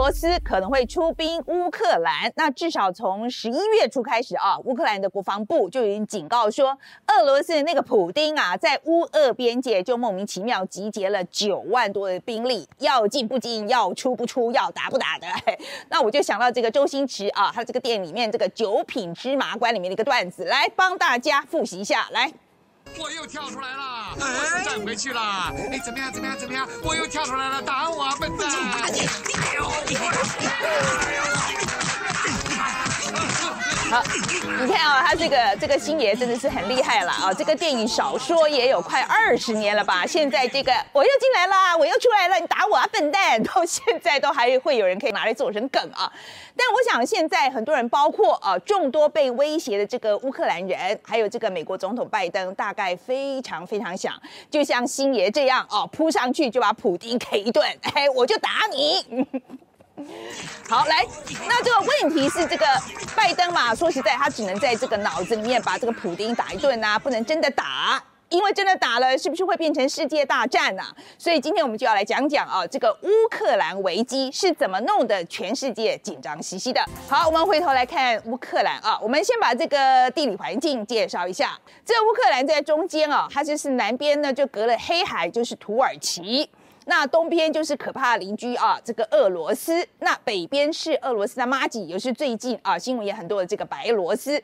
罗斯可能会出兵乌克兰。那至少从十一月初开始啊，乌克兰的国防部就已经警告说，俄罗斯的那个普丁啊，在乌俄边界就莫名其妙集结了九万多的兵力，要进不进，要出不出，要打不打的。那我就想到这个周星驰啊，他这个店里面这个九品芝麻官里面的一个段子，来帮大家复习一下，来。我又跳出来了，我又，站回去了，哎，怎么样？怎么样？怎么样？我又跳出来了，打我，笨蛋！好，你看啊，他这个这个星爷真的是很厉害了啊！这个电影少说也有快二十年了吧？现在这个我又进来啦，我又出来了，你打我啊，笨蛋！到现在都还会有人可以拿来做成梗啊！但我想现在很多人，包括啊众多被威胁的这个乌克兰人，还有这个美国总统拜登，大概非常非常想，就像星爷这样哦，扑上去就把普京 K 一顿，哎，我就打你。好，来，那这个问题是这个拜登嘛？说实在，他只能在这个脑子里面把这个普丁打一顿呐，不能真的打，因为真的打了，是不是会变成世界大战呐？所以今天我们就要来讲讲啊，这个乌克兰危机是怎么弄得全世界紧张兮兮的。好，我们回头来看乌克兰啊，我们先把这个地理环境介绍一下。这乌克兰在中间啊，它就是南边呢就隔了黑海，就是土耳其。那东边就是可怕的邻居啊，这个俄罗斯；那北边是俄罗斯的妈吉，也是最近啊新闻也很多的这个白罗斯。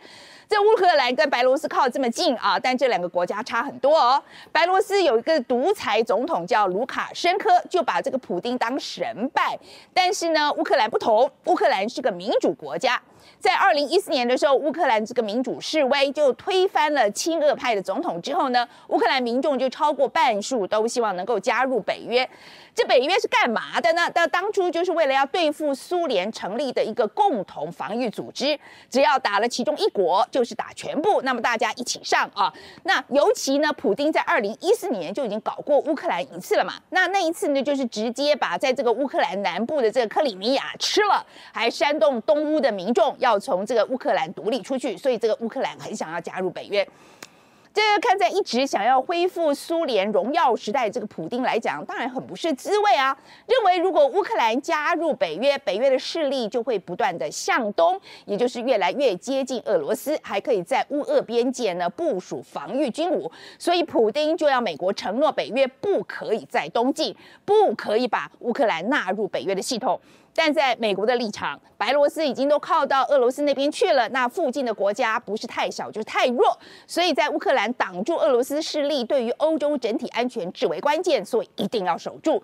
这乌克兰跟白罗斯靠这么近啊，但这两个国家差很多哦。白罗斯有一个独裁总统叫卢卡申科，就把这个普丁当神拜。但是呢，乌克兰不同，乌克兰是个民主国家。在二零一四年的时候，乌克兰这个民主示威就推翻了亲俄派的总统之后呢，乌克兰民众就超过半数都希望能够加入北约。这北约是干嘛的呢？那当初就是为了要对付苏联成立的一个共同防御组织，只要打了其中一国，就是打全部。那么大家一起上啊！那尤其呢，普京在二零一四年就已经搞过乌克兰一次了嘛。那那一次呢，就是直接把在这个乌克兰南部的这个克里米亚吃了，还煽动东乌的民众要从这个乌克兰独立出去。所以这个乌克兰很想要加入北约。这个看在一直想要恢复苏联荣耀时代这个普丁来讲，当然很不是滋味啊。认为如果乌克兰加入北约，北约的势力就会不断的向东，也就是越来越接近俄罗斯，还可以在乌俄边界呢部署防御军武。所以普丁就要美国承诺北约不可以在东进，不可以把乌克兰纳入北约的系统。但在美国的立场，白罗斯已经都靠到俄罗斯那边去了，那附近的国家不是太小就是太弱，所以在乌克兰挡住俄罗斯势力，对于欧洲整体安全至为关键，所以一定要守住。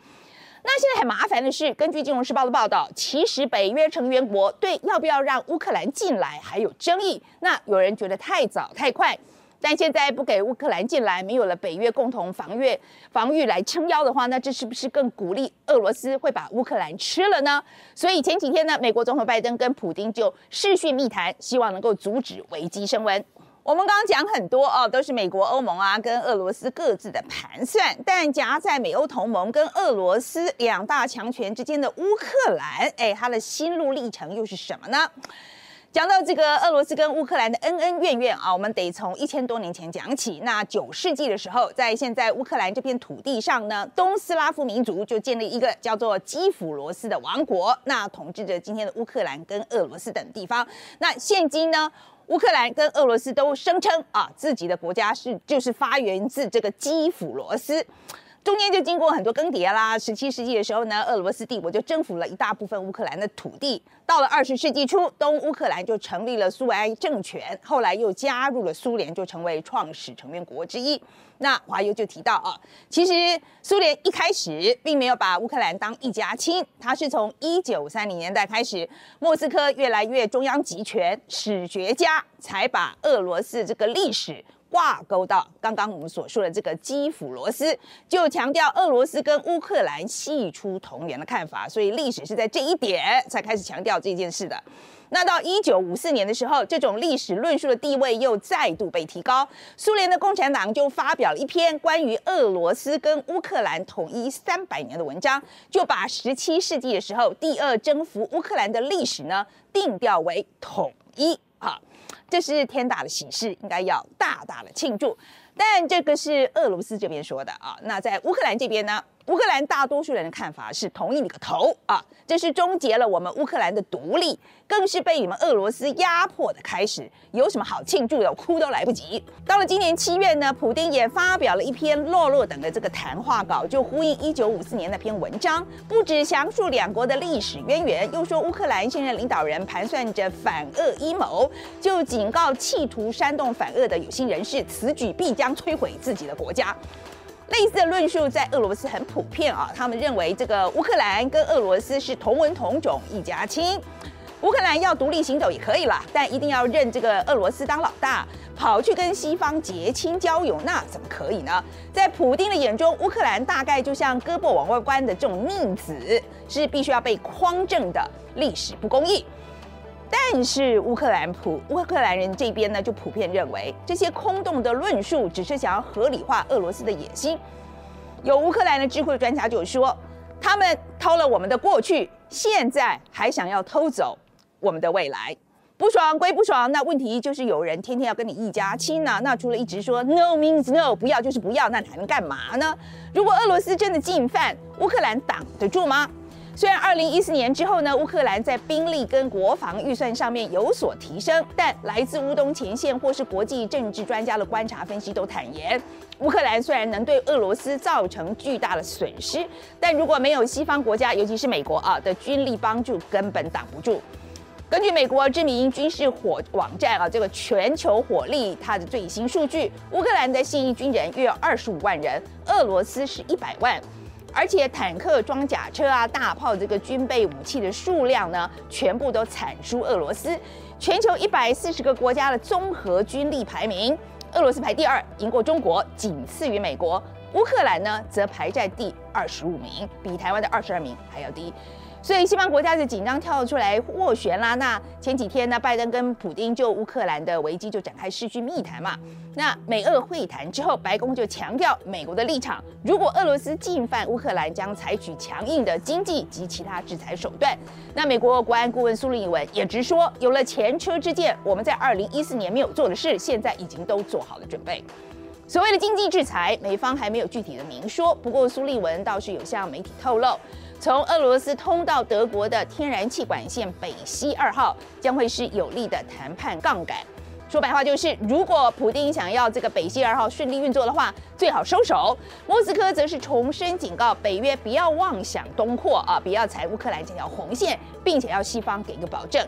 那现在很麻烦的是，根据《金融时报》的报道，其实北约成员国对要不要让乌克兰进来还有争议。那有人觉得太早太快。但现在不给乌克兰进来，没有了北约共同防御防御来撑腰的话，那这是不是更鼓励俄罗斯会把乌克兰吃了呢？所以前几天呢，美国总统拜登跟普京就视讯密谈，希望能够阻止危机升温。我们刚刚讲很多哦，都是美国、欧盟啊跟俄罗斯各自的盘算，但夹在美欧同盟跟俄罗斯两大强权之间的乌克兰，哎，它的心路历程又是什么呢？讲到这个俄罗斯跟乌克兰的恩恩怨怨啊，我们得从一千多年前讲起。那九世纪的时候，在现在乌克兰这片土地上呢，东斯拉夫民族就建立一个叫做基辅罗斯的王国，那统治着今天的乌克兰跟俄罗斯等地方。那现今呢，乌克兰跟俄罗斯都声称啊，自己的国家是就是发源自这个基辅罗斯。中间就经过很多更迭啦。十七世纪的时候呢，俄罗斯帝国就征服了一大部分乌克兰的土地。到了二十世纪初，东乌克兰就成立了苏维埃政权，后来又加入了苏联，就成为创始成员国之一。那华友就提到啊，其实苏联一开始并没有把乌克兰当一家亲，它是从一九三零年代开始，莫斯科越来越中央集权，史学家才把俄罗斯这个历史。挂钩到刚刚我们所说的这个基辅罗斯，就强调俄罗斯跟乌克兰系出同源的看法，所以历史是在这一点才开始强调这件事的。那到一九五四年的时候，这种历史论述的地位又再度被提高，苏联的共产党就发表了一篇关于俄罗斯跟乌克兰统一三百年的文章，就把十七世纪的时候第二征服乌克兰的历史呢定调为统一啊。这是天大的喜事，应该要大大的庆祝。但这个是俄罗斯这边说的啊。那在乌克兰这边呢，乌克兰大多数人的看法是同意你个头啊！这是终结了我们乌克兰的独立，更是被你们俄罗斯压迫的开始。有什么好庆祝的？哭都来不及。到了今年七月呢，普丁也发表了一篇洛洛等的这个谈话稿，就呼应一九五四年那篇文章，不止详述两国的历史渊源，又说乌克兰现任领导人盘算着反俄阴谋，就警告企图煽动反俄的有心人士，此举必将摧毁自己的国家。类似的论述在俄罗斯很普遍啊，他们认为这个乌克兰跟俄罗斯是同文同种一家亲，乌克兰要独立行走也可以了，但一定要认这个俄罗斯当老大，跑去跟西方结亲交友，那怎么可以呢？在普丁的眼中，乌克兰大概就像胳膊往外关的这种逆子，是必须要被匡正的历史不公义。但是乌克兰普乌克兰人这边呢，就普遍认为这些空洞的论述只是想要合理化俄罗斯的野心。有乌克兰的智慧专家就说，他们偷了我们的过去，现在还想要偷走我们的未来，不爽归不爽，那问题就是有人天天要跟你一家亲呐。那除了一直说 no means no，不要就是不要，那你还能干嘛呢？如果俄罗斯真的进犯，乌克兰挡得住吗？虽然二零一四年之后呢，乌克兰在兵力跟国防预算上面有所提升，但来自乌东前线或是国际政治专家的观察分析都坦言，乌克兰虽然能对俄罗斯造成巨大的损失，但如果没有西方国家，尤其是美国啊的军力帮助，根本挡不住。根据美国知名军事火网站啊，这个全球火力它的最新数据，乌克兰的现役军人约有二十五万人，俄罗斯是一百万。而且坦克、装甲车啊、大炮这个军备武器的数量呢，全部都产出俄罗斯。全球一百四十个国家的综合军力排名，俄罗斯排第二，赢过中国，仅次于美国。乌克兰呢，则排在第二十五名，比台湾的二十二名还要低。所以西方国家就紧张跳出来斡旋啦。那前几天呢，拜登跟普京就乌克兰的危机就展开视讯密谈嘛。那美俄会谈之后，白宫就强调美国的立场：如果俄罗斯进犯乌克兰，将采取强硬的经济及其他制裁手段。那美国国安顾问苏利文也直说，有了前车之鉴，我们在二零一四年没有做的事，现在已经都做好了准备。所谓的经济制裁，美方还没有具体的明说。不过苏利文倒是有向媒体透露。从俄罗斯通到德国的天然气管线北溪二号将会是有力的谈判杠杆。说白话就是，如果普京想要这个北溪二号顺利运作的话，最好收手。莫斯科则是重申警告北约不要妄想东扩啊，不要踩乌克兰这条红线，并且要西方给一个保证。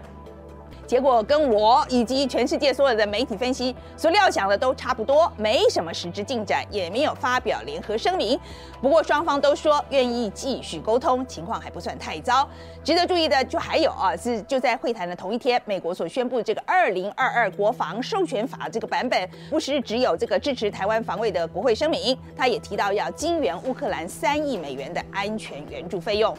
结果跟我以及全世界所有的媒体分析所料想的都差不多，没什么实质进展，也没有发表联合声明。不过双方都说愿意继续沟通，情况还不算太糟。值得注意的就还有啊，是就在会谈的同一天，美国所宣布这个二零二二国防授权法这个版本，不是只有这个支持台湾防卫的国会声明，他也提到要金援乌克兰三亿美元的安全援助费用。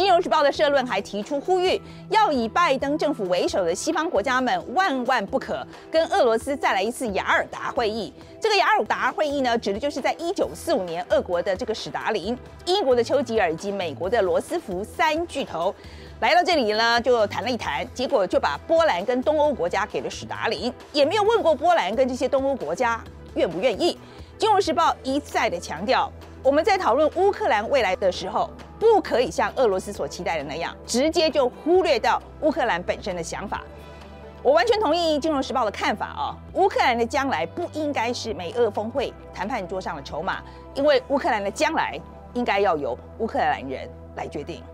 金融时报的社论还提出呼吁，要以拜登政府为首的西方国家们万万不可跟俄罗斯再来一次雅尔达会议。这个雅尔达会议呢，指的就是在一九四五年，俄国的这个史达林、英国的丘吉尔以及美国的罗斯福三巨头来到这里呢，就谈了一谈，结果就把波兰跟东欧国家给了史达林，也没有问过波兰跟这些东欧国家愿不愿意。金融时报一再的强调。我们在讨论乌克兰未来的时候，不可以像俄罗斯所期待的那样，直接就忽略掉乌克兰本身的想法。我完全同意《金融时报》的看法哦，乌克兰的将来不应该是美俄峰会谈判桌上的筹码，因为乌克兰的将来应该要由乌克兰人来决定。